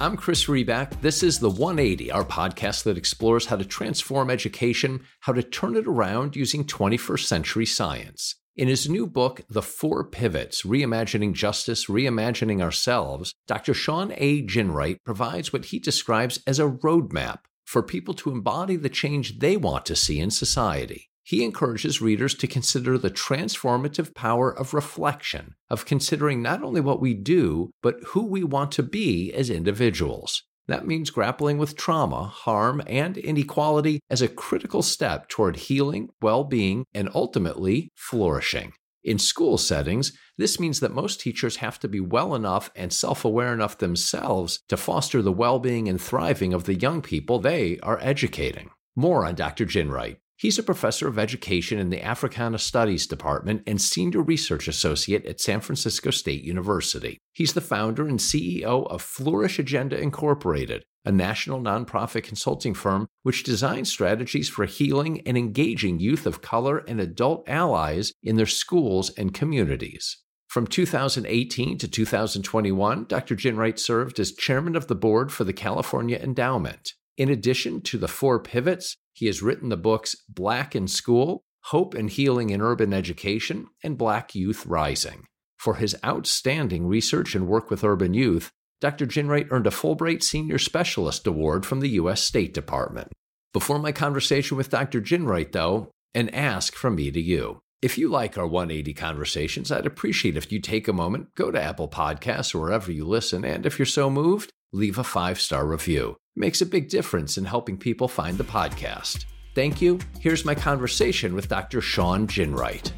I'm Chris Riback. This is The 180, our podcast that explores how to transform education, how to turn it around using 21st century science. In his new book, The Four Pivots Reimagining Justice, Reimagining Ourselves, Dr. Shawn A. Ginwright provides what he describes as a roadmap for people to embody the change they want to see in society. He encourages readers to consider the transformative power of reflection, of considering not only what we do, but who we want to be as individuals. That means grappling with trauma, harm, and inequality as a critical step toward healing, well being, and ultimately flourishing. In school settings, this means that most teachers have to be well enough and self aware enough themselves to foster the well being and thriving of the young people they are educating. More on Dr. Ginwright. He's a professor of education in the Africana Studies Department and senior research associate at San Francisco State University. He's the founder and CEO of Flourish Agenda Incorporated, a national nonprofit consulting firm which designs strategies for healing and engaging youth of color and adult allies in their schools and communities. From 2018 to 2021, Dr. Ginwright served as chairman of the board for the California Endowment. In addition to the four pivots, he has written the books Black in School, Hope and Healing in Urban Education, and Black Youth Rising. For his outstanding research and work with urban youth, Dr. Ginwright earned a Fulbright Senior Specialist Award from the U.S. State Department. Before my conversation with Dr. Ginwright, though, an ask from me to you. If you like our 180 conversations, I'd appreciate if you take a moment, go to Apple Podcasts or wherever you listen, and if you're so moved, leave a five star review. It makes a big difference in helping people find the podcast. Thank you. Here's my conversation with Dr. Shawn Ginwright.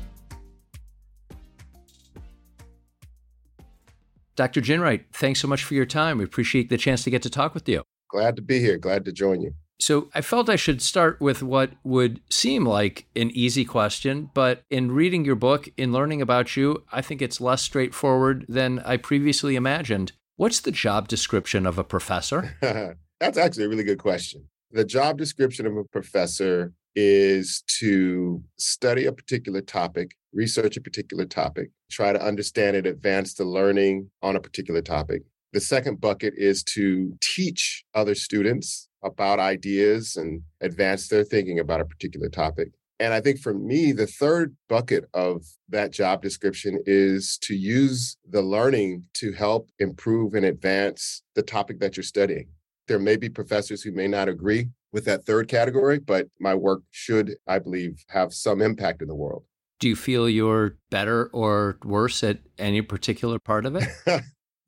Dr. Ginwright, thanks so much for your time. We appreciate the chance to get to talk with you. Glad to be here. Glad to join you. So, I felt I should start with what would seem like an easy question, but in reading your book, in learning about you, I think it's less straightforward than I previously imagined. What's the job description of a professor? That's actually a really good question. The job description of a professor is to study a particular topic, research a particular topic, try to understand it, advance the learning on a particular topic. The second bucket is to teach other students about ideas and advance their thinking about a particular topic. And I think for me, the third bucket of that job description is to use the learning to help improve and advance the topic that you're studying. There may be professors who may not agree with that third category, but my work should, I believe, have some impact in the world. Do you feel you're better or worse at any particular part of it?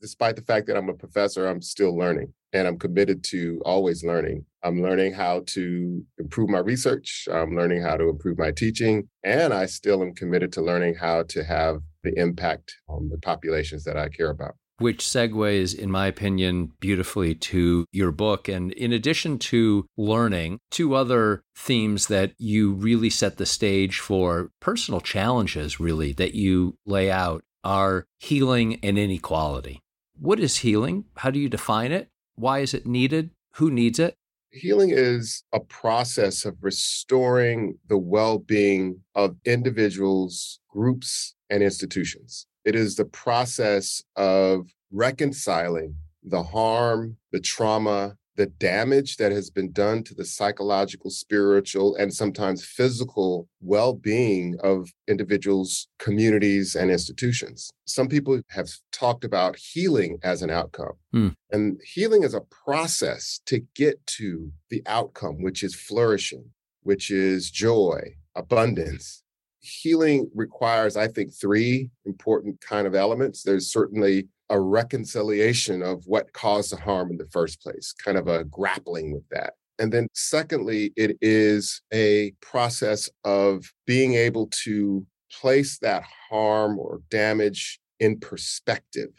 Despite the fact that I'm a professor, I'm still learning and I'm committed to always learning. I'm learning how to improve my research. I'm learning how to improve my teaching. And I still am committed to learning how to have the impact on the populations that I care about. Which segues, in my opinion, beautifully to your book. And in addition to learning, two other themes that you really set the stage for personal challenges, really, that you lay out are healing and inequality. What is healing? How do you define it? Why is it needed? Who needs it? Healing is a process of restoring the well being of individuals, groups, and institutions. It is the process of reconciling the harm, the trauma, the damage that has been done to the psychological, spiritual, and sometimes physical well being of individuals, communities, and institutions. Some people have talked about healing as an outcome. Mm. And healing is a process to get to the outcome, which is flourishing, which is joy, abundance. Healing requires, I think, three important kind of elements. There's certainly a reconciliation of what caused the harm in the first place, kind of a grappling with that. And then, secondly, it is a process of being able to place that harm or damage in perspective.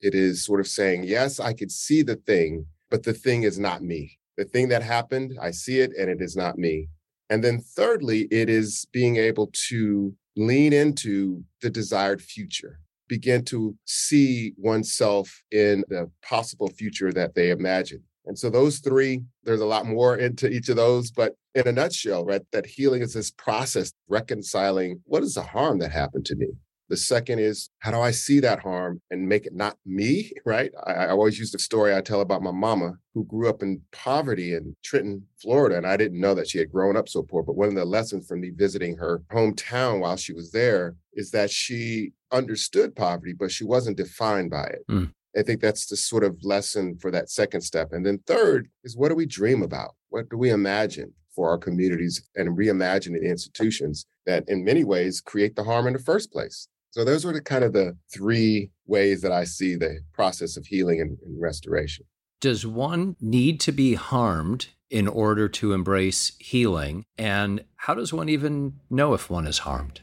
It is sort of saying, yes, I could see the thing, but the thing is not me. The thing that happened, I see it and it is not me. And then, thirdly, it is being able to lean into the desired future begin to see oneself in the possible future that they imagine. And so those three, there's a lot more into each of those, but in a nutshell, right, that healing is this process reconciling what is the harm that happened to me? The second is how do I see that harm and make it not me, right? I, I always use the story I tell about my mama who grew up in poverty in Trenton, Florida. And I didn't know that she had grown up so poor. But one of the lessons from me visiting her hometown while she was there is that she understood poverty, but she wasn't defined by it. Mm. I think that's the sort of lesson for that second step. And then third is what do we dream about? What do we imagine for our communities and reimagine the institutions that in many ways create the harm in the first place? So those are the kind of the three ways that I see the process of healing and, and restoration. Does one need to be harmed in order to embrace healing? And how does one even know if one is harmed?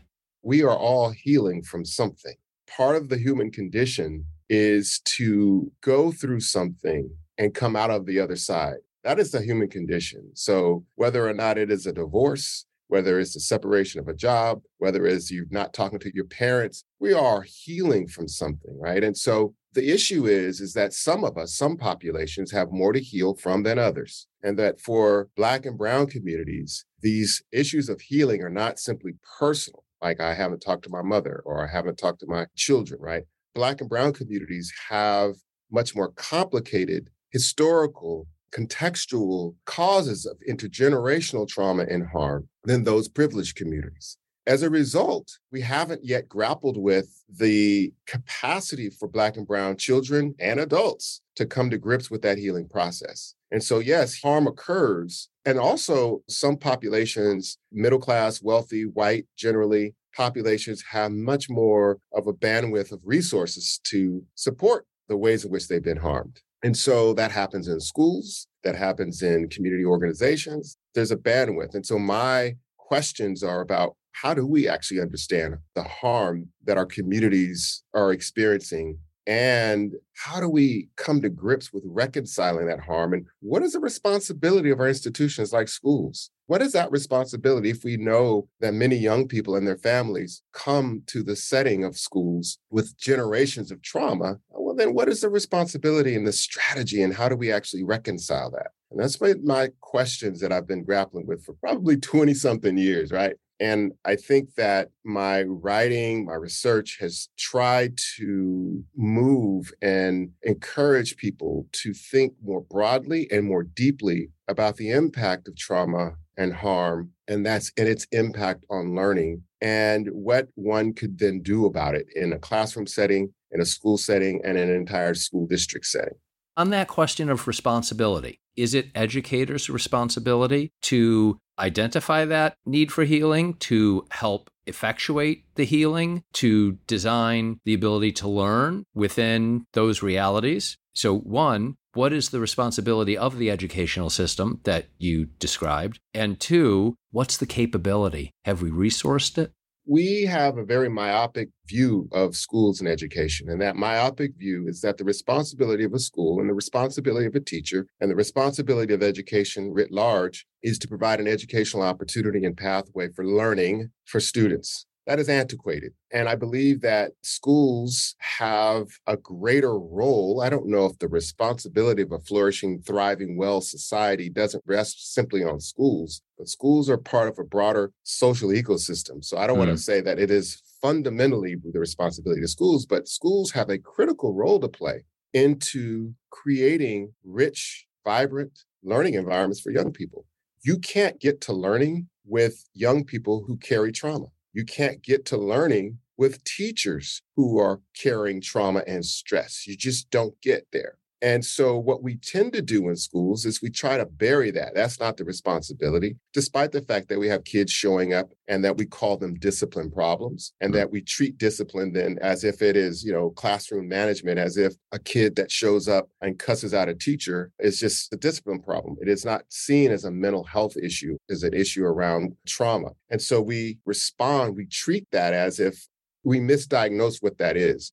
We are all healing from something. Part of the human condition is to go through something and come out of the other side. That is the human condition. So, whether or not it is a divorce, whether it's the separation of a job, whether it's you're not talking to your parents, we are healing from something, right? And so the issue is is that some of us, some populations have more to heal from than others. And that for black and brown communities, these issues of healing are not simply personal, like I haven't talked to my mother or I haven't talked to my children, right? Black and Brown communities have much more complicated historical, contextual causes of intergenerational trauma and harm than those privileged communities. As a result, we haven't yet grappled with the capacity for Black and Brown children and adults to come to grips with that healing process. And so, yes, harm occurs. And also, some populations, middle class, wealthy, white generally, populations have much more of a bandwidth of resources to support the ways in which they've been harmed. And so that happens in schools, that happens in community organizations. There's a bandwidth. And so my questions are about how do we actually understand the harm that our communities are experiencing and how do we come to grips with reconciling that harm? And what is the responsibility of our institutions like schools? What is that responsibility if we know that many young people and their families come to the setting of schools with generations of trauma? Well, then what is the responsibility and the strategy, and how do we actually reconcile that? And that's my, my questions that I've been grappling with for probably 20 something years, right? And I think that my writing, my research has tried to move and encourage people to think more broadly and more deeply about the impact of trauma and harm, and that's and its impact on learning and what one could then do about it in a classroom setting, in a school setting, and in an entire school district setting. On that question of responsibility, is it educators' responsibility to identify that need for healing, to help effectuate the healing, to design the ability to learn within those realities? So, one, what is the responsibility of the educational system that you described? And two, what's the capability? Have we resourced it? We have a very myopic view of schools and education. And that myopic view is that the responsibility of a school and the responsibility of a teacher and the responsibility of education writ large is to provide an educational opportunity and pathway for learning for students that is antiquated. And I believe that schools have a greater role. I don't know if the responsibility of a flourishing, thriving, well society doesn't rest simply on schools, but schools are part of a broader social ecosystem. So I don't mm. want to say that it is fundamentally the responsibility of schools, but schools have a critical role to play into creating rich, vibrant learning environments for young people. You can't get to learning with young people who carry trauma. You can't get to learning with teachers who are carrying trauma and stress. You just don't get there. And so, what we tend to do in schools is we try to bury that. That's not the responsibility, despite the fact that we have kids showing up and that we call them discipline problems and that we treat discipline then as if it is, you know, classroom management, as if a kid that shows up and cusses out a teacher is just a discipline problem. It is not seen as a mental health issue, as an issue around trauma. And so, we respond, we treat that as if we misdiagnose what that is.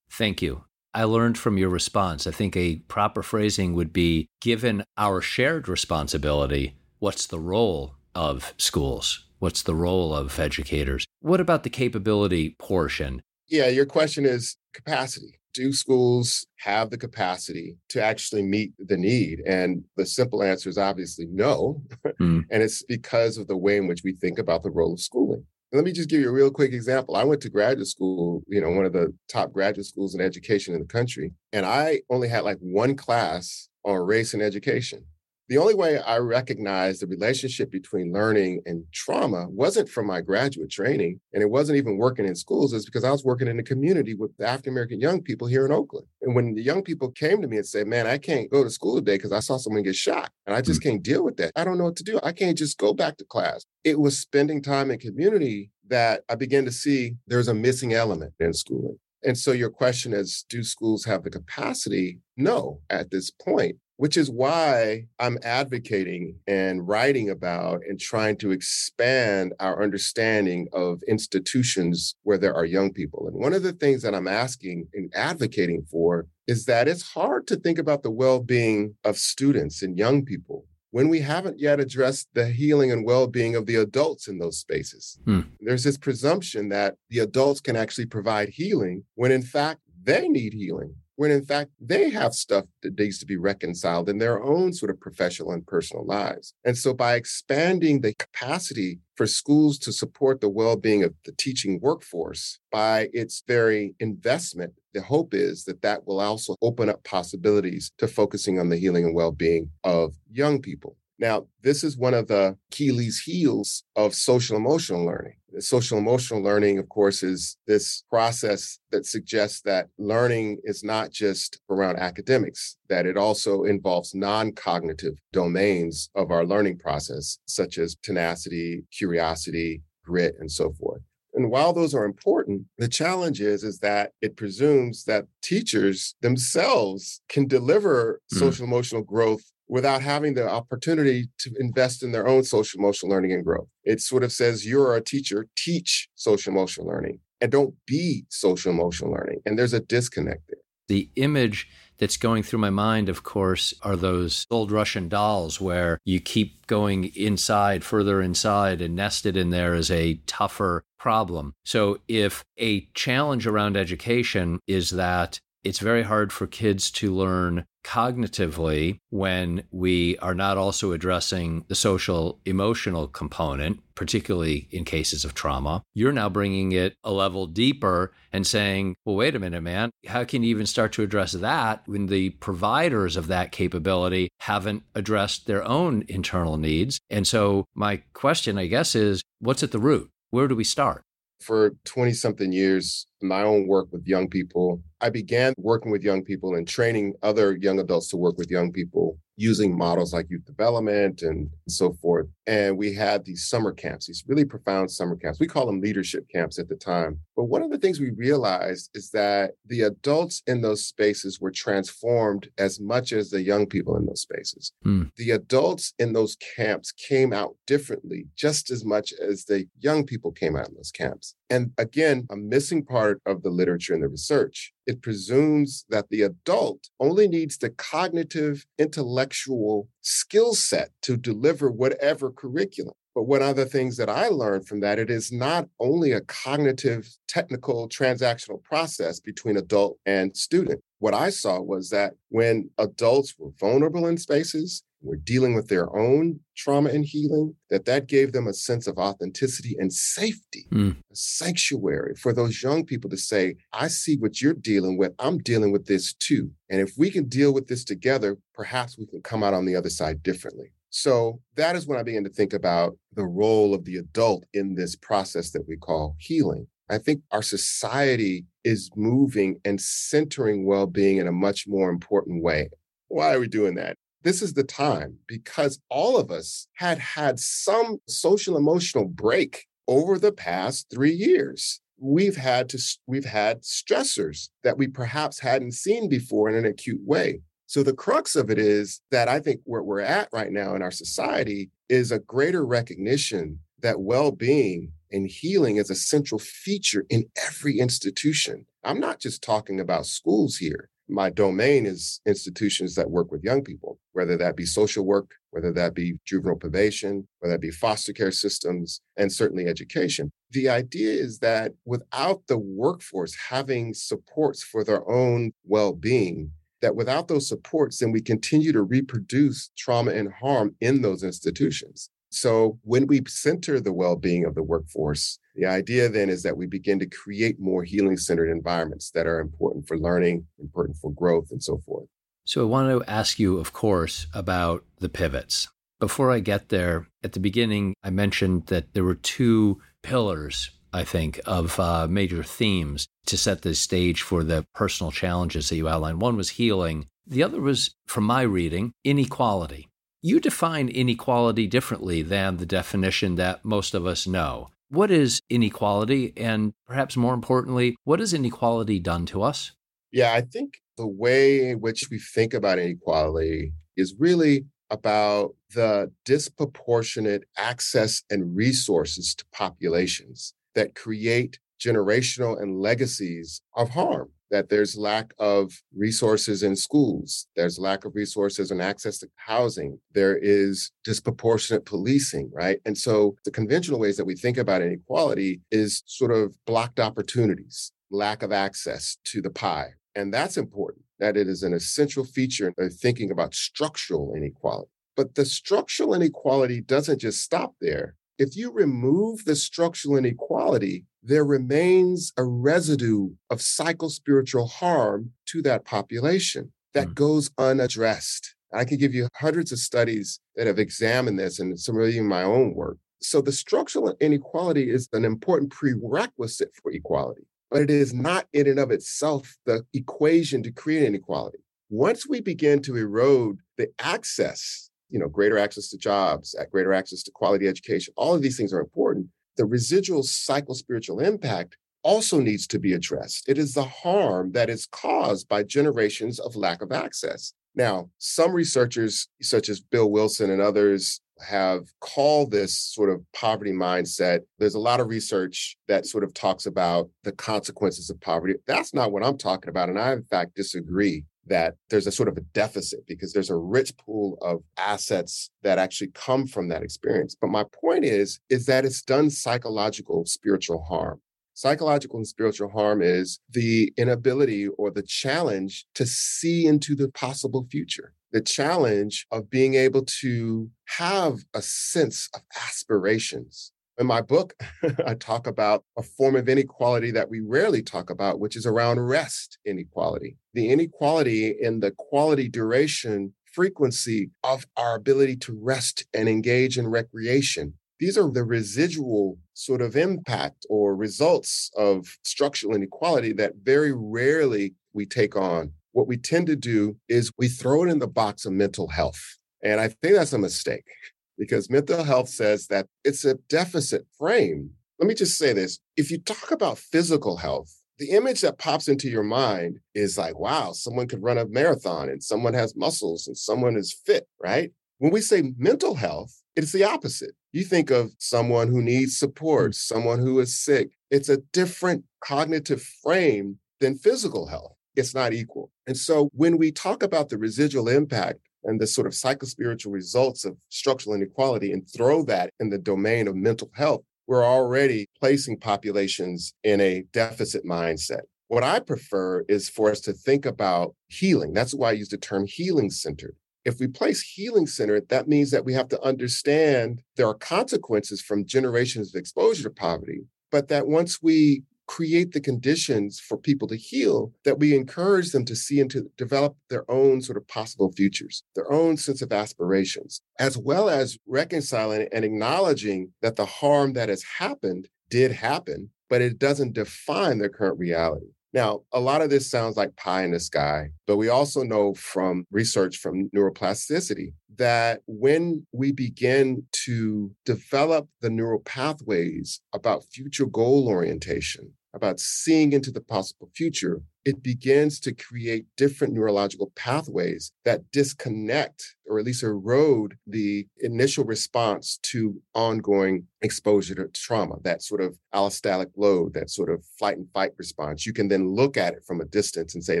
Thank you. I learned from your response. I think a proper phrasing would be given our shared responsibility, what's the role of schools? What's the role of educators? What about the capability portion? Yeah, your question is capacity. Do schools have the capacity to actually meet the need? And the simple answer is obviously no. Mm. and it's because of the way in which we think about the role of schooling. Let me just give you a real quick example. I went to graduate school, you know, one of the top graduate schools in education in the country, and I only had like one class on race and education. The only way I recognized the relationship between learning and trauma wasn't from my graduate training, and it wasn't even working in schools, is because I was working in the community with the African American young people here in Oakland. And when the young people came to me and said, Man, I can't go to school today because I saw someone get shot, and I just mm-hmm. can't deal with that. I don't know what to do. I can't just go back to class. It was spending time in community that I began to see there's a missing element in schooling. And so your question is, do schools have the capacity? No, at this point which is why I'm advocating and writing about and trying to expand our understanding of institutions where there are young people. And one of the things that I'm asking and advocating for is that it's hard to think about the well being of students and young people when we haven't yet addressed the healing and well being of the adults in those spaces. Hmm. There's this presumption that the adults can actually provide healing when in fact they need healing when in fact they have stuff that needs to be reconciled in their own sort of professional and personal lives. And so by expanding the capacity for schools to support the well-being of the teaching workforce by its very investment, the hope is that that will also open up possibilities to focusing on the healing and well-being of young people. Now, this is one of the Achilles heels of social emotional learning. Social emotional learning, of course, is this process that suggests that learning is not just around academics, that it also involves non cognitive domains of our learning process, such as tenacity, curiosity, grit, and so forth. And while those are important, the challenge is, is that it presumes that teachers themselves can deliver mm. social emotional growth without having the opportunity to invest in their own social emotional learning and growth. It sort of says you're a teacher, teach social emotional learning and don't be social emotional learning. And there's a disconnect there. The image that's going through my mind, of course, are those old Russian dolls where you keep going inside, further inside, and nested in there is a tougher problem. So if a challenge around education is that it's very hard for kids to learn cognitively when we are not also addressing the social emotional component, particularly in cases of trauma. You're now bringing it a level deeper and saying, well, wait a minute, man, how can you even start to address that when the providers of that capability haven't addressed their own internal needs? And so, my question, I guess, is what's at the root? Where do we start? For 20 something years, my own work with young people, I began working with young people and training other young adults to work with young people using models like youth development and so forth. And we had these summer camps, these really profound summer camps. We call them leadership camps at the time. But one of the things we realized is that the adults in those spaces were transformed as much as the young people in those spaces. Hmm. The adults in those camps came out differently just as much as the young people came out in those camps. And again, a missing part of the literature and the research. It presumes that the adult only needs the cognitive, intellectual skill set to deliver whatever curriculum. But one of the things that I learned from that, it is not only a cognitive, technical, transactional process between adult and student. What I saw was that when adults were vulnerable in spaces, were dealing with their own trauma and healing, that that gave them a sense of authenticity and safety, mm. a sanctuary for those young people to say, I see what you're dealing with. I'm dealing with this too. And if we can deal with this together, perhaps we can come out on the other side differently. So that is when I began to think about the role of the adult in this process that we call healing. I think our society is moving and centering well being in a much more important way. Why are we doing that? This is the time because all of us had had some social emotional break over the past three years. We've had to we've had stressors that we perhaps hadn't seen before in an acute way. So the crux of it is that i think where we're at right now in our society is a greater recognition that well-being and healing is a central feature in every institution. I'm not just talking about schools here my domain is institutions that work with young people, whether that be social work, whether that be juvenile probation, whether that be foster care systems, and certainly education. The idea is that without the workforce having supports for their own well being, that without those supports, then we continue to reproduce trauma and harm in those institutions. So when we center the well being of the workforce, The idea then is that we begin to create more healing centered environments that are important for learning, important for growth, and so forth. So, I want to ask you, of course, about the pivots. Before I get there, at the beginning, I mentioned that there were two pillars, I think, of uh, major themes to set the stage for the personal challenges that you outlined. One was healing, the other was, from my reading, inequality. You define inequality differently than the definition that most of us know. What is inequality? And perhaps more importantly, what has inequality done to us? Yeah, I think the way in which we think about inequality is really about the disproportionate access and resources to populations that create generational and legacies of harm that there's lack of resources in schools there's lack of resources and access to housing there is disproportionate policing right? And so the conventional ways that we think about inequality is sort of blocked opportunities lack of access to the pie. And that's important that it is an essential feature of thinking about structural inequality. But the structural inequality doesn't just stop there. If you remove the structural inequality, there remains a residue of psychospiritual harm to that population that mm. goes unaddressed. I can give you hundreds of studies that have examined this and some of even my own work. So the structural inequality is an important prerequisite for equality, but it is not in and of itself the equation to create inequality. Once we begin to erode the access you know, greater access to jobs, at greater access to quality education. All of these things are important. The residual psychospiritual impact also needs to be addressed. It is the harm that is caused by generations of lack of access. Now, some researchers, such as Bill Wilson and others, have called this sort of poverty mindset. There's a lot of research that sort of talks about the consequences of poverty. That's not what I'm talking about. And I, in fact, disagree that there's a sort of a deficit because there's a rich pool of assets that actually come from that experience. But my point is, is that it's done psychological, spiritual harm. Psychological and spiritual harm is the inability or the challenge to see into the possible future, the challenge of being able to have a sense of aspirations, in my book, I talk about a form of inequality that we rarely talk about, which is around rest inequality. The inequality in the quality, duration, frequency of our ability to rest and engage in recreation. These are the residual sort of impact or results of structural inequality that very rarely we take on. What we tend to do is we throw it in the box of mental health. And I think that's a mistake because mental health says that it's a deficit frame. Let me just say this if you talk about physical health, the image that pops into your mind is like, wow, someone could run a marathon and someone has muscles and someone is fit, right? When we say mental health, it's the opposite. You think of someone who needs support, mm. someone who is sick. It's a different cognitive frame than physical health. It's not equal. And so when we talk about the residual impact and the sort of psychospiritual results of structural inequality and throw that in the domain of mental health, we're already placing populations in a deficit mindset. What I prefer is for us to think about healing. That's why I use the term healing centered. If we place healing centered, that means that we have to understand there are consequences from generations of exposure to poverty, but that once we create the conditions for people to heal that we encourage them to see and to develop their own sort of possible futures, their own sense of aspirations, as well as reconciling and acknowledging that the harm that has happened did happen, but it doesn't define their current reality. Now, a lot of this sounds like pie in the sky, but we also know from research from neuroplasticity that when we begin to develop the neural pathways about future goal orientation, about seeing into the possible future, it begins to create different neurological pathways that disconnect or at least erode the initial response to ongoing exposure to trauma, that sort of allostatic load, that sort of flight and fight response. You can then look at it from a distance and say,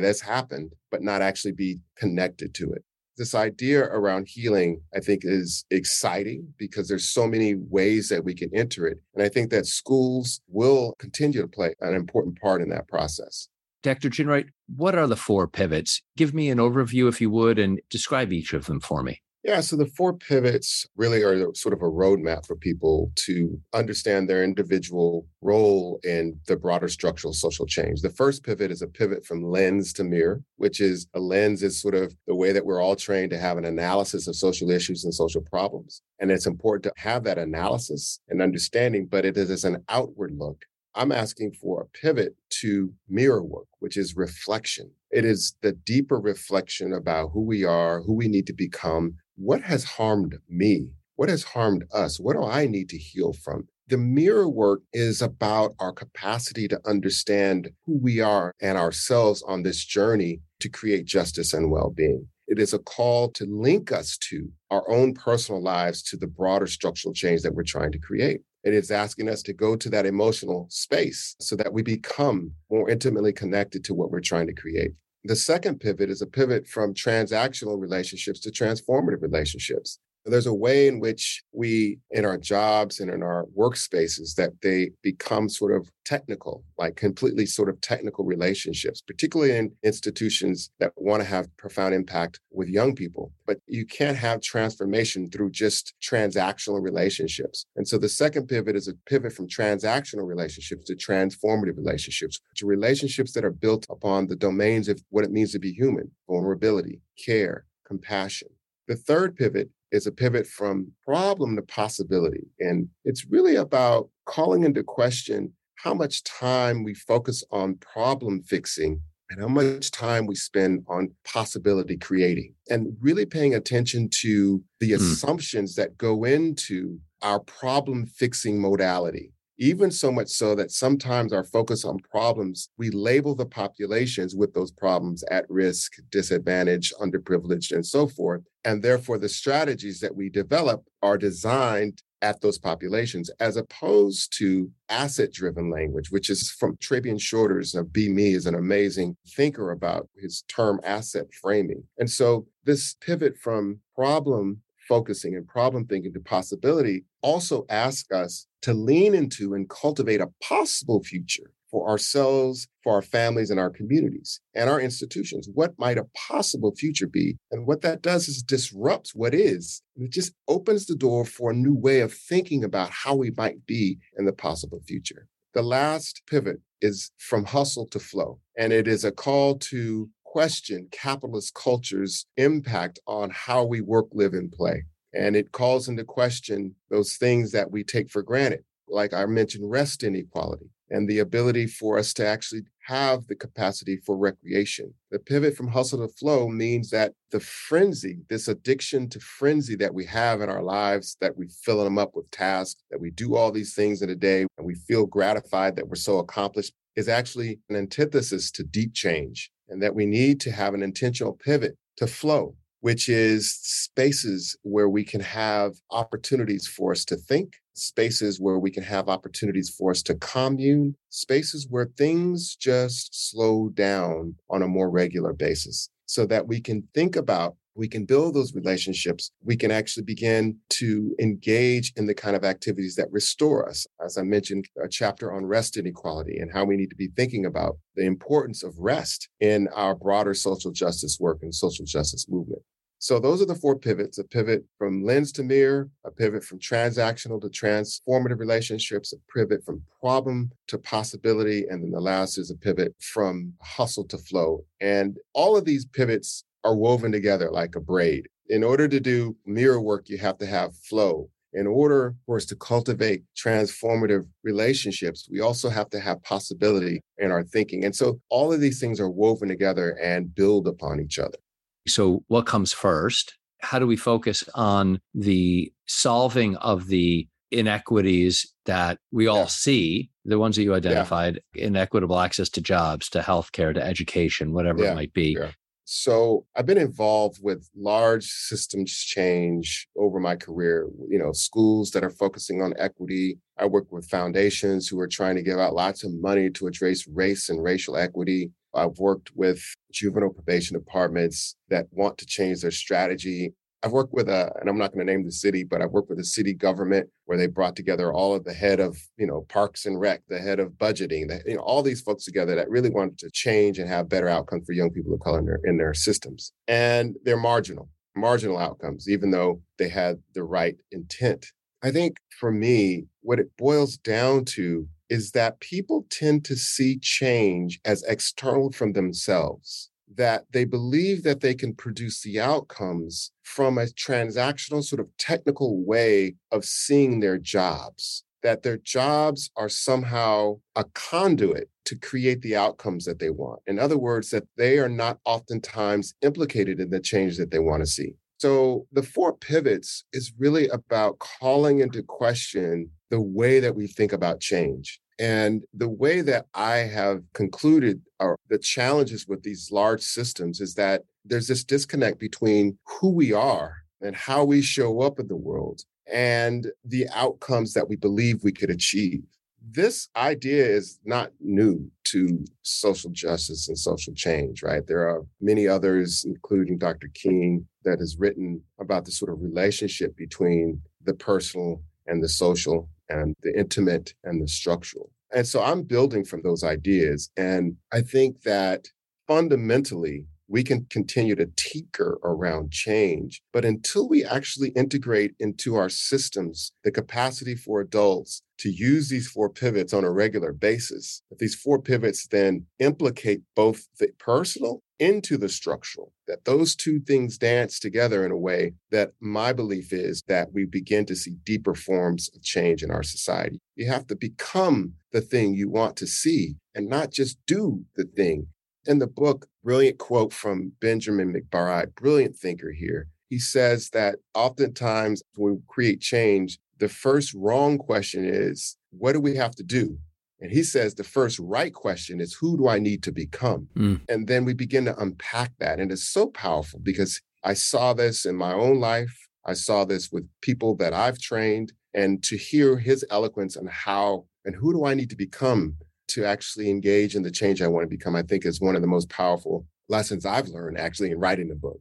that's happened, but not actually be connected to it this idea around healing, I think, is exciting because there's so many ways that we can enter it. And I think that schools will continue to play an important part in that process. Dr. Ginwright, what are the four pivots? Give me an overview, if you would, and describe each of them for me. Yeah, so the four pivots really are sort of a roadmap for people to understand their individual role in the broader structural social change. The first pivot is a pivot from lens to mirror, which is a lens is sort of the way that we're all trained to have an analysis of social issues and social problems. And it's important to have that analysis and understanding, but it is an outward look. I'm asking for a pivot to mirror work, which is reflection. It is the deeper reflection about who we are, who we need to become, what has harmed me? What has harmed us? What do I need to heal from? The mirror work is about our capacity to understand who we are and ourselves on this journey to create justice and well being. It is a call to link us to our own personal lives to the broader structural change that we're trying to create. It is asking us to go to that emotional space so that we become more intimately connected to what we're trying to create. The second pivot is a pivot from transactional relationships to transformative relationships there's a way in which we in our jobs and in our workspaces that they become sort of technical like completely sort of technical relationships particularly in institutions that want to have profound impact with young people. But you can't have transformation through just transactional relationships. And so the second pivot is a pivot from transactional relationships to transformative relationships to relationships that are built upon the domains of what it means to be human vulnerability care compassion. The third pivot is a pivot from problem to possibility. And it's really about calling into question how much time we focus on problem fixing and how much time we spend on possibility creating and really paying attention to the mm. assumptions that go into our problem fixing modality even so much so that sometimes our focus on problems, we label the populations with those problems at risk, disadvantaged, underprivileged, and so forth. And therefore, the strategies that we develop are designed at those populations, as opposed to asset driven language, which is from Trabian Shorters' uh, BMe is an amazing thinker about his term asset framing. And so this pivot from problem focusing and problem thinking to possibility also ask us to lean into and cultivate a possible future for ourselves, for our families and our communities and our institutions. What might a possible future be? And what that does is disrupts what is. And it just opens the door for a new way of thinking about how we might be in the possible future. The last pivot is from hustle to flow. And it is a call to question capitalist culture's impact on how we work, live, and play. And it calls into question those things that we take for granted, like I mentioned, rest inequality and the ability for us to actually have the capacity for recreation. The pivot from hustle to flow means that the frenzy, this addiction to frenzy that we have in our lives, that we fill them up with tasks, that we do all these things in a day and we feel gratified that we're so accomplished, is actually an antithesis to deep change and that we need to have an intentional pivot to flow, which is spaces where we can have opportunities for us to think, spaces where we can have opportunities for us to commune, spaces where things just slow down on a more regular basis so that we can think about we can build those relationships. We can actually begin to engage in the kind of activities that restore us. As I mentioned, a chapter on rest inequality and how we need to be thinking about the importance of rest in our broader social justice work and social justice movement. So those are the four pivots, a pivot from lens to mirror, a pivot from transactional to transformative relationships, a pivot from problem to possibility, and then the last is a pivot from hustle to flow. And all of these pivots are woven together like a braid. In order to do mirror work, you have to have flow. In order for us to cultivate transformative relationships, we also have to have possibility in our thinking. And so all of these things are woven together and build upon each other. So, what comes first? How do we focus on the solving of the inequities that we all yeah. see, the ones that you identified, yeah. inequitable access to jobs, to healthcare, to education, whatever yeah. it might be. So I've been involved with large systems change over my career, you know, schools that are focusing on equity. I work with foundations who are trying to give out lots of money to address race and racial equity. I've worked with juvenile probation departments that want to change their strategy I've worked with a, and I'm not going to name the city, but I've worked with a city government where they brought together all of the head of, you know, parks and rec, the head of budgeting, the, you know, all these folks together that really wanted to change and have better outcomes for young people of color in their, in their systems. And they're marginal. marginal outcomes, even though they had the right intent. I think for me, what it boils down to is that people tend to see change as external from themselves, that they believe that they can produce the outcomes from a transactional, sort of technical way of seeing their jobs, that their jobs are somehow a conduit to create the outcomes that they want. In other words, that they are not oftentimes implicated in the change that they want to see. So the four pivots is really about calling into question the way that we think about change. And the way that I have concluded are the challenges with these large systems is that there's this disconnect between who we are and how we show up in the world and the outcomes that we believe we could achieve. This idea is not new to social justice and social change, right? There are many others, including Dr. King, that has written about the sort of relationship between the personal and the social and the intimate and the structural. And so I'm building from those ideas. And I think that fundamentally, we can continue to tinker around change. But until we actually integrate into our systems the capacity for adults to use these four pivots on a regular basis, that these four pivots then implicate both the personal into the structural, that those two things dance together in a way that my belief is that we begin to see deeper forms of change in our society. You have to become the thing you want to see and not just do the thing in the book, brilliant quote from Benjamin McBride, brilliant thinker here. He says that oftentimes when we create change, the first wrong question is, what do we have to do? And he says the first right question is, who do I need to become? Mm. And then we begin to unpack that. And it's so powerful because I saw this in my own life. I saw this with people that I've trained. And to hear his eloquence on how and who do I need to become to actually engage in the change I want to become, I think is one of the most powerful lessons I've learned actually in writing the book.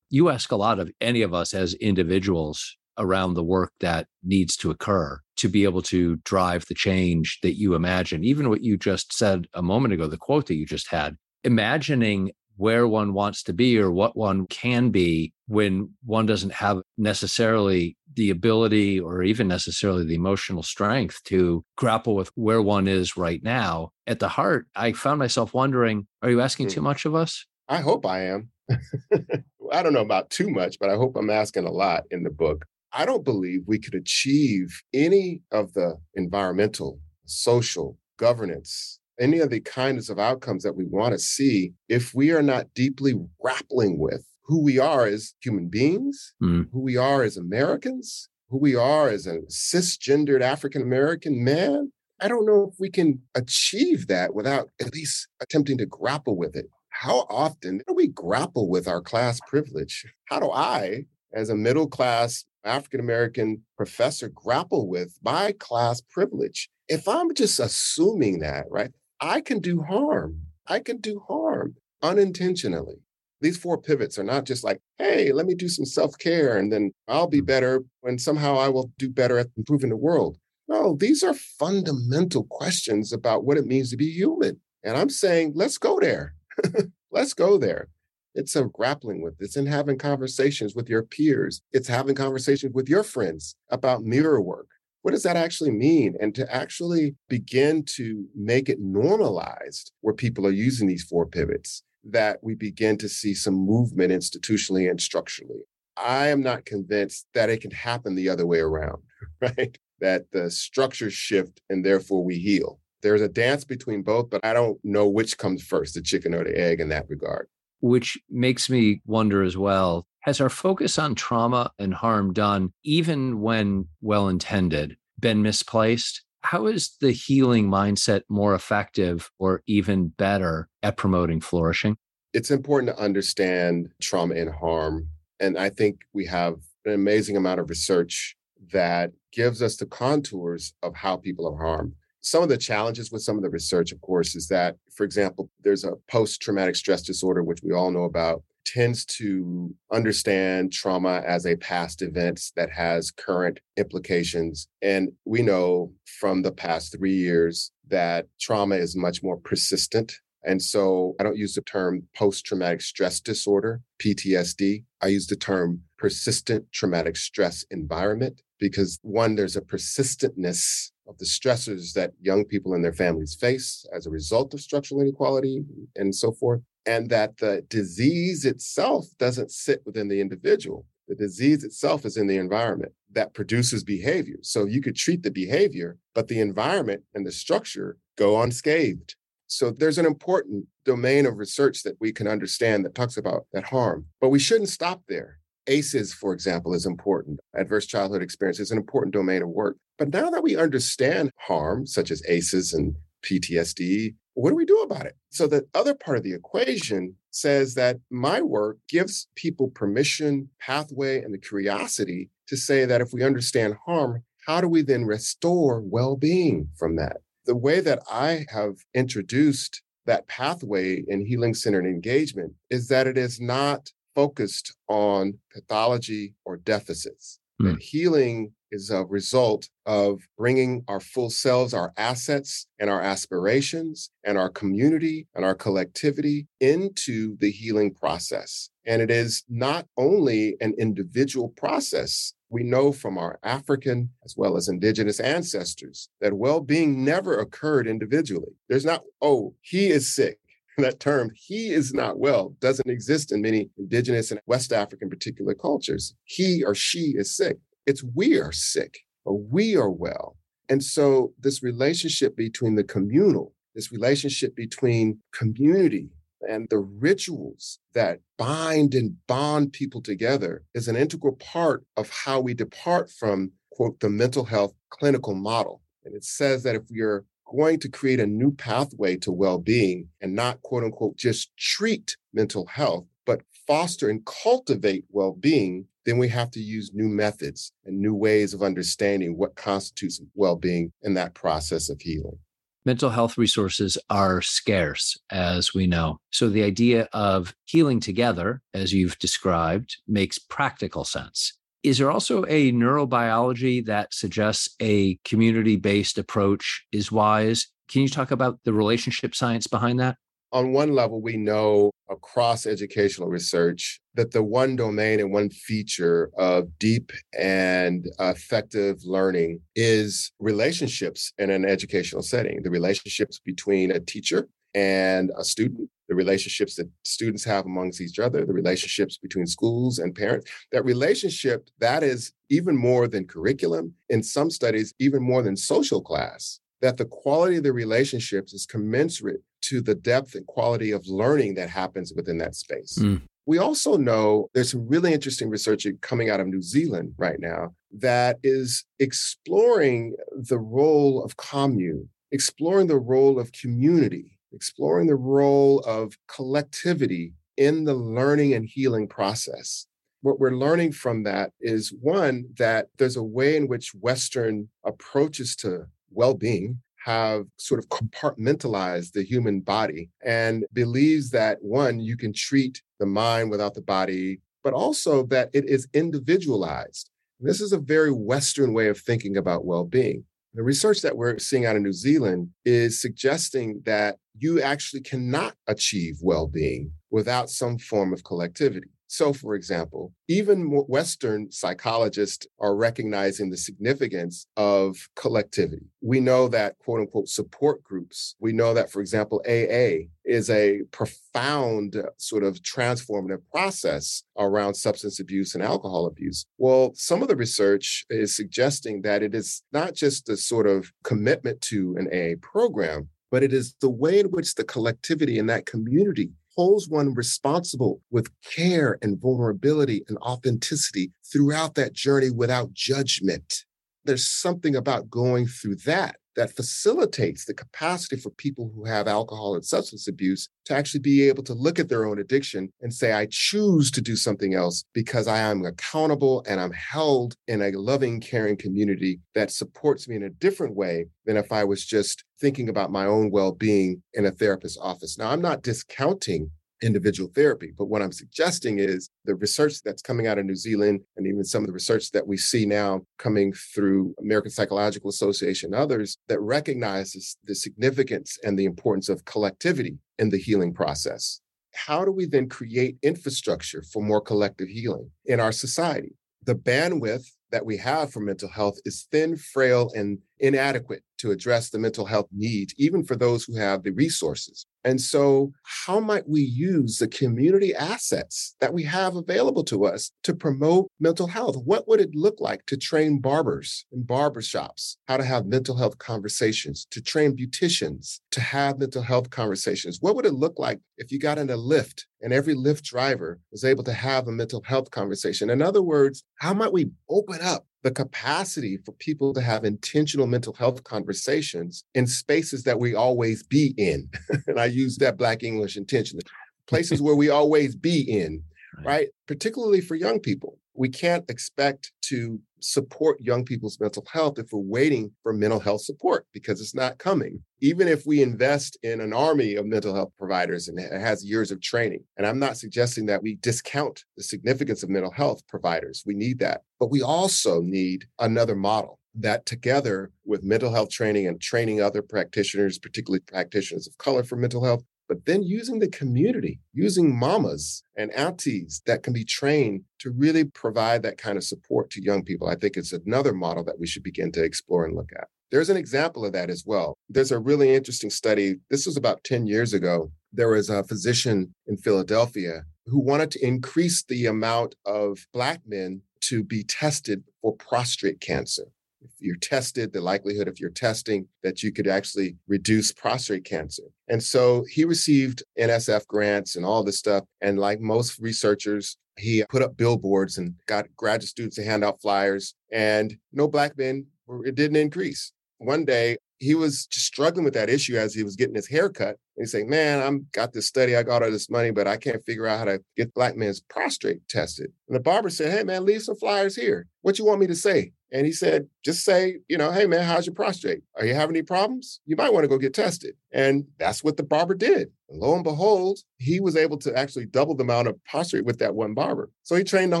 You ask a lot of any of us as individuals around the work that needs to occur to be able to drive the change that you imagine. Even what you just said a moment ago, the quote that you just had, imagining where one wants to be or what one can be when one doesn't have necessarily the ability or even necessarily the emotional strength to grapple with where one is right now. At the heart, I found myself wondering are you asking too hmm. much of us? I hope I am. I don't know about too much, but I hope I'm asking a lot in the book. I don't believe we could achieve any of the environmental, social, governance, any of the kinds of outcomes that we want to see if we are not deeply grappling with who we are as human beings, mm. who we are as Americans, who we are as a cisgendered African American man. I don't know if we can achieve that without at least attempting to grapple with it. How often do we grapple with our class privilege? How do I, as a middle class African American professor, grapple with my class privilege? If I'm just assuming that, right? I can do harm. I can do harm unintentionally. These four pivots are not just like, hey, let me do some self care and then I'll be mm. better when somehow I will do better at improving the world. No, these are fundamental questions about what it means to be human. And I'm saying, let's go there. let's go there. It's a grappling with it's in having conversations with your peers. It's having conversations with your friends about mirror work what does that actually mean? And to actually begin to make it normalized where people are using these four pivots, that we begin to see some movement institutionally and structurally. I am not convinced that it can happen the other way around, right? That the structures shift and therefore we heal. There's a dance between both, but I don't know which comes first, the chicken or the egg in that regard. Which makes me wonder as well has our focus on trauma and harm done, even when well intended, been misplaced? How is the healing mindset more effective or even better at promoting flourishing? It's important to understand trauma and harm. And I think we have an amazing amount of research that gives us the contours of how people are harmed. Some of the challenges with some of the research, of course, is that, for example, there's a post traumatic stress disorder, which we all know about, tends to understand trauma as a past event that has current implications. And we know from the past three years that trauma is much more persistent And so I don't use the term post traumatic stress disorder, PTSD. I use the term persistent traumatic stress environment because one, there's a persistentness of the stressors that young people and their families face as a result of structural inequality and so forth. And that the disease itself doesn't sit within the individual. The disease itself is in the environment that produces behavior. So you could treat the behavior, but the environment and the structure go unscathed. So there's an important domain of research that we can understand that talks about that harm. But we shouldn't stop there. ACEs, for example, is important. Adverse childhood experience is an important domain of work. But now that we understand harm, such as ACEs and PTSD, what do we do about it? So the other part of the equation says that my work gives people permission, pathway, and the curiosity to say that if we understand harm, how do we then restore well being from that? The way that I have introduced that pathway in healing centered engagement is that it is not focused on pathology or deficits. Mm. That healing is a result of bringing our full selves, our assets, and our aspirations, and our community and our collectivity into the healing process. And it is not only an individual process. We know from our African as well as indigenous ancestors that well being never occurred individually. There's not, oh, he is sick that term, he is not well, doesn't exist in many indigenous and West African particular cultures. He or she is sick. It's we are sick or we are well. And so this relationship between the communal, this relationship between community and the rituals that bind and bond people together is an integral part of how we depart from, quote, the mental health clinical model. And it says that if we are going to create a new pathway to well being and not, quote unquote, just treat mental health, but foster and cultivate well being, then we have to use new methods and new ways of understanding what constitutes well being in that process of healing. Mental health resources are scarce, as we know. So the idea of healing together, as you've described, makes practical sense. Is there also a neurobiology that suggests a community based approach is wise? Can you talk about the relationship science behind that? on one level, we know across educational research that the one domain and one feature of deep and effective learning is relationships in an educational setting, the relationships between a teacher and a student, the relationships that students have amongst each other, the relationships between schools and parents. That relationship, that is even more than curriculum, in some studies, even more than social class that the quality of the relationships is commensurate to the depth and quality of learning that happens within that space. Mm. We also know there's some really interesting research coming out of New Zealand right now that is exploring the role of commune, exploring the role of community, exploring the role of collectivity in the learning and healing process. What we're learning from that is one, that there's a way in which Western approaches to well being have sort of compartmentalized the human body and believes that one, you can treat the mind without the body, but also that it is individualized. This is a very Western way of thinking about well being. The research that we're seeing out of New Zealand is suggesting that you actually cannot achieve well being without some form of collectivity. So, for example, even Western psychologists are recognizing the significance of collectivity. We know that, quote unquote, support groups, we know that, for example, AA is a profound uh, sort of transformative process around substance abuse and alcohol abuse. Well, some of the research is suggesting that it is not just the sort of commitment to an AA program, but it is the way in which the collectivity in that community holds one responsible with care and vulnerability and authenticity throughout that journey without judgment. There's something about going through that that facilitates the capacity for people who have alcohol and substance abuse to actually be able to look at their own addiction and say, I choose to do something else because I am accountable and I'm held in a loving, caring community that supports me in a different way than if I was just thinking about my own well being in a therapist's office. Now, I'm not discounting individual therapy. But what I'm suggesting is the research that's coming out of New Zealand and even some of the research that we see now coming through American Psychological Association and others that recognizes the significance and the importance of collectivity in the healing process. How do we then create infrastructure for more collective healing in our society? The bandwidth that we have for mental health is thin, frail, and inadequate to address the mental health needs, even for those who have the resources. And so, how might we use the community assets that we have available to us to promote mental health? What would it look like to train barbers in barber shops how to have mental health conversations, to train beauticians to have mental health conversations? What would it look like if you got in a Lyft and every Lyft driver was able to have a mental health conversation? In other words, how might we open up the capacity for people to have intentional mental health conversations in spaces that we always be in. and I use that Black English intentionally, places where we always be in, right. right? Particularly for young people we can't expect to support young people's mental health if we're waiting for mental health support because it's not coming. Even if we invest in an army of mental health providers and it has years of training. And I'm not suggesting that we discount the significance of mental health providers. We need that. But we also need another model that together with mental health training and training other practitioners, particularly practitioners of color for mental health, but then using the community, using mamas and aunties that can be trained to really provide that kind of support to young people. I think it's another model that we should begin to explore and look at. There's an example of that as well. There's a really interesting study. This was about 10 years ago. There was a physician in Philadelphia who wanted to increase the amount of Black men to be tested for prostate cancer if you're tested, the likelihood of your testing that you could actually reduce prostate cancer. And so he received NSF grants and all this stuff. And like most researchers, he put up billboards and got graduate students to hand out flyers, and no black men, it didn't increase. One day, he was struggling with that issue as he was getting his hair cut. And he's saying, Man, I'm got this study, I got all this money, but I can't figure out how to get black men's prostate tested. And the barber said, Hey man, leave some flyers here. What you want me to say? And he said, just say, you know, hey man, how's your prostate? Are you having any problems? You might want to go get tested. And that's what the barber did. And lo and behold, he was able to actually double the amount of prostate with that one barber. So he trained the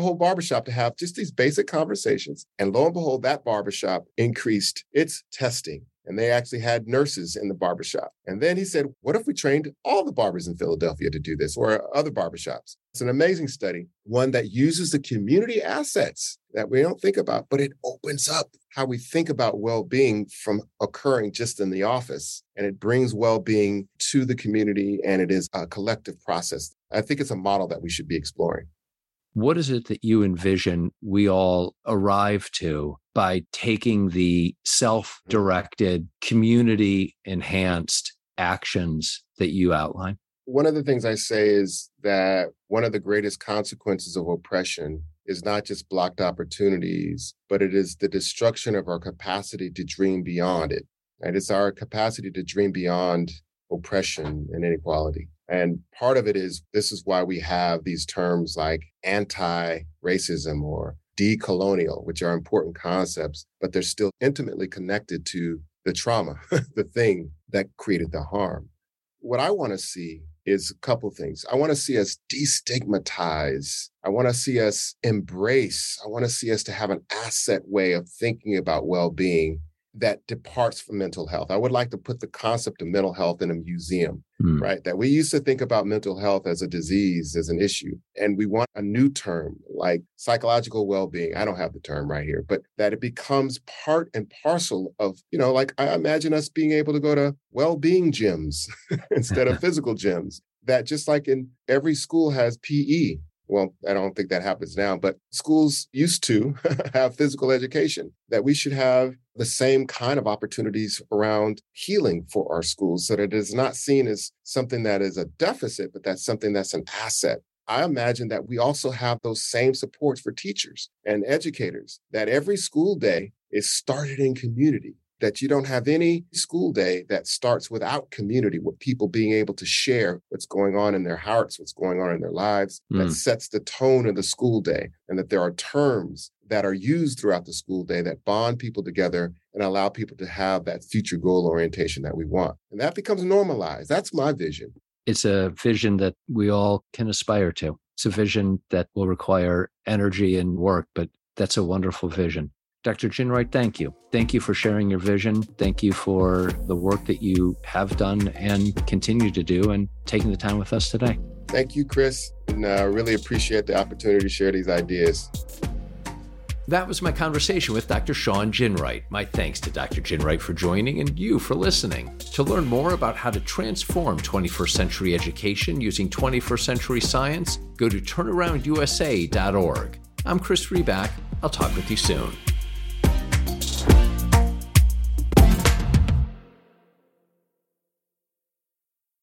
whole barbershop to have just these basic conversations. And lo and behold, that barbershop increased its testing and they actually had nurses in the barbershop. And then he said, What if we trained all the barbers in Philadelphia to do this or other barbershops? It's an amazing study, one that uses the community assets that we don't think about, but it opens up how we think about well being from occurring just in the office. And it brings well being to the community, and it is a collective process. I think it's a model that we should be exploring. What is it that you envision we all arrive to by taking the self directed, community enhanced actions that you outline? One of the things I say is that one of the greatest consequences of oppression is not just blocked opportunities, but it is the destruction of our capacity to dream beyond it. And it's our capacity to dream beyond oppression and inequality. And part of it is this is why we have these terms like anti racism or decolonial, which are important concepts, but they're still intimately connected to the trauma, the thing that created the harm. What I want to see is a couple things. I want to see us destigmatize. I want to see us embrace. I want to see us to have an asset way of thinking about well-being that departs from mental health. I would like to put the concept of mental health in a museum, mm. right? That we used to think about mental health as a disease, as an issue. And we want a new term like psychological well being. I don't have the term right here, but that it becomes part and parcel of, you know, like I imagine us being able to go to well being gyms instead of physical gyms. That just like in every school has PE, well, I don't think that happens now, but schools used to have physical education, that we should have the same kind of opportunities around healing for our schools so that it is not seen as something that is a deficit, but that's something that's an asset. I imagine that we also have those same supports for teachers and educators, that every school day is started in community that you don't have any school day that starts without community, with people being able to share what's going on in their hearts, what's going on in their lives, mm. that sets the tone of the school day, and that there are terms that are used throughout the school day that bond people together and allow people to have that future goal orientation that we want. And that becomes normalized. That's my vision. it's a vision that we all can aspire to. It's a vision that will require energy and work, but that's a wonderful vision. Dr. Ginwright, thank you. Thank you for sharing your vision. Thank you for the work that you have done and continue to do and taking the time with us today. Thank you, Chris. And I uh, really appreciate the opportunity to share these ideas. That was my conversation with Dr. Shawn Ginwright. My thanks to Dr. Ginwright for joining and you for listening. To learn more about how to transform 21st century education using 21st century science, go to turnaroundusa.org. I'm Chris Riback. I'll talk with you soon.